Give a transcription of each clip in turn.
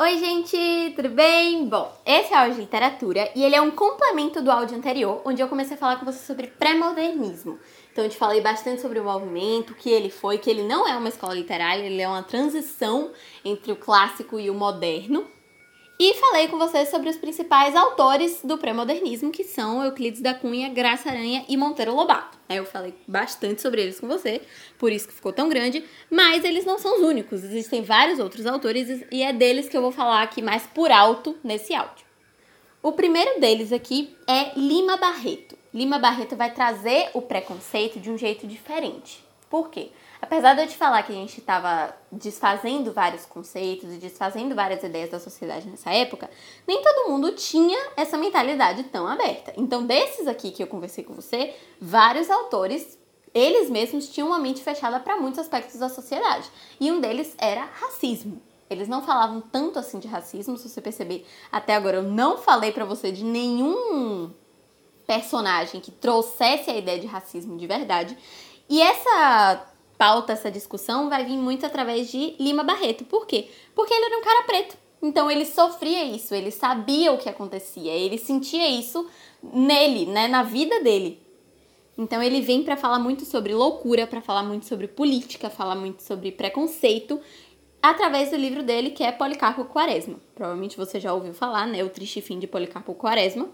Oi, gente, tudo bem? Bom, esse é o áudio de literatura e ele é um complemento do áudio anterior, onde eu comecei a falar com você sobre pré-modernismo. Então, eu te falei bastante sobre o movimento, que ele foi, que ele não é uma escola literária, ele é uma transição entre o clássico e o moderno. E falei com vocês sobre os principais autores do pré-modernismo, que são Euclides da Cunha, Graça Aranha e Monteiro Lobato. Eu falei bastante sobre eles com você, por isso que ficou tão grande, mas eles não são os únicos, existem vários outros autores e é deles que eu vou falar aqui mais por alto nesse áudio. O primeiro deles aqui é Lima Barreto. Lima Barreto vai trazer o preconceito de um jeito diferente. Por quê? Apesar de eu te falar que a gente estava desfazendo vários conceitos e desfazendo várias ideias da sociedade nessa época, nem todo mundo tinha essa mentalidade tão aberta. Então, desses aqui que eu conversei com você, vários autores, eles mesmos tinham uma mente fechada para muitos aspectos da sociedade. E um deles era racismo. Eles não falavam tanto assim de racismo, se você perceber, até agora eu não falei para você de nenhum personagem que trouxesse a ideia de racismo de verdade. E essa pauta, essa discussão, vai vir muito através de Lima Barreto. Por quê? Porque ele era um cara preto. Então ele sofria isso, ele sabia o que acontecia, ele sentia isso nele, né, na vida dele. Então ele vem para falar muito sobre loucura, para falar muito sobre política, falar muito sobre preconceito, através do livro dele que é Policarpo Quaresma. Provavelmente você já ouviu falar, né, O Triste Fim de Policarpo Quaresma,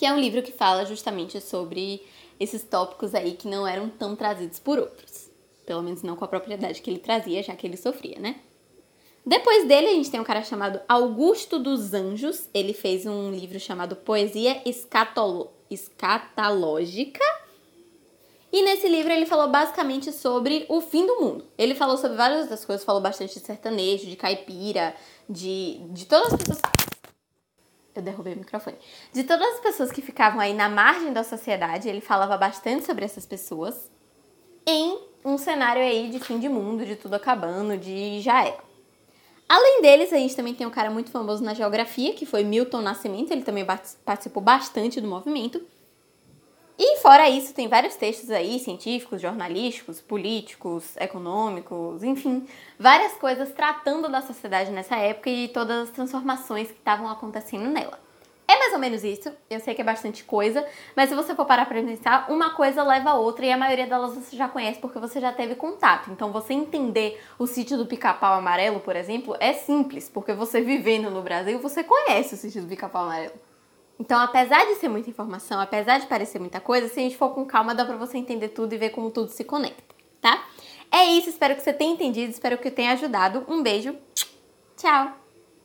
que é um livro que fala justamente sobre esses tópicos aí que não eram tão trazidos por outros. Pelo menos não com a propriedade que ele trazia, já que ele sofria, né? Depois dele, a gente tem um cara chamado Augusto dos Anjos. Ele fez um livro chamado Poesia Escatolo... Escatalógica. E nesse livro ele falou basicamente sobre o fim do mundo. Ele falou sobre várias outras coisas, falou bastante de sertanejo, de caipira, de, de todas as pessoas. Eu derrubei o microfone. De todas as pessoas que ficavam aí na margem da sociedade, ele falava bastante sobre essas pessoas em um cenário aí de fim de mundo, de tudo acabando, de já era. Além deles, a gente também tem um cara muito famoso na geografia, que foi Milton Nascimento, ele também participou bastante do movimento. Fora isso, tem vários textos aí, científicos, jornalísticos, políticos, econômicos, enfim, várias coisas tratando da sociedade nessa época e todas as transformações que estavam acontecendo nela. É mais ou menos isso. Eu sei que é bastante coisa, mas se você for parar pra pensar, uma coisa leva a outra e a maioria delas você já conhece porque você já teve contato. Então, você entender o sítio do pica-pau amarelo, por exemplo, é simples, porque você vivendo no Brasil, você conhece o sítio do pica-pau amarelo. Então, apesar de ser muita informação, apesar de parecer muita coisa, se a gente for com calma, dá pra você entender tudo e ver como tudo se conecta, tá? É isso, espero que você tenha entendido, espero que tenha ajudado. Um beijo, tchau!